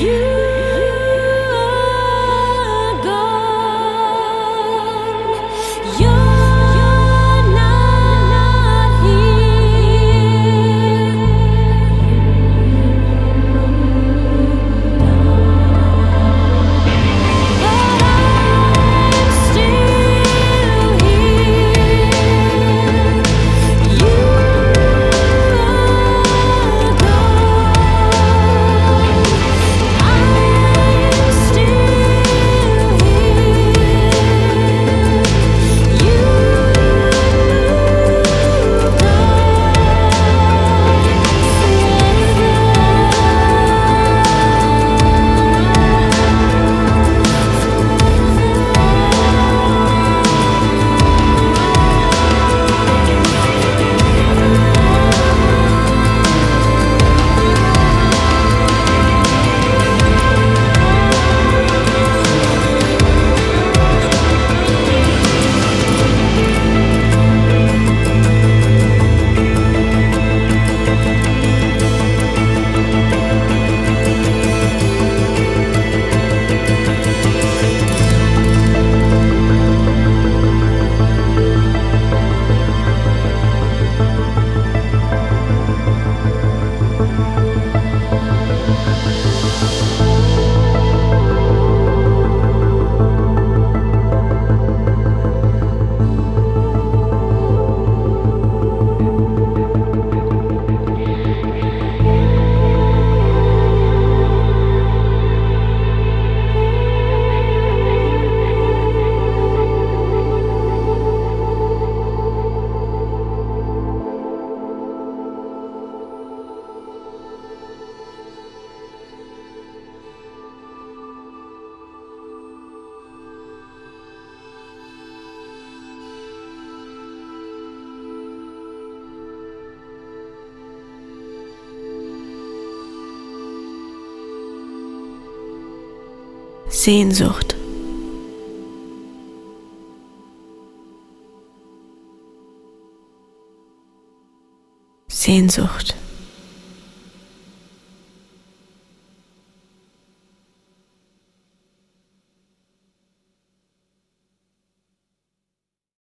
you. Sehnsucht. Sehnsucht.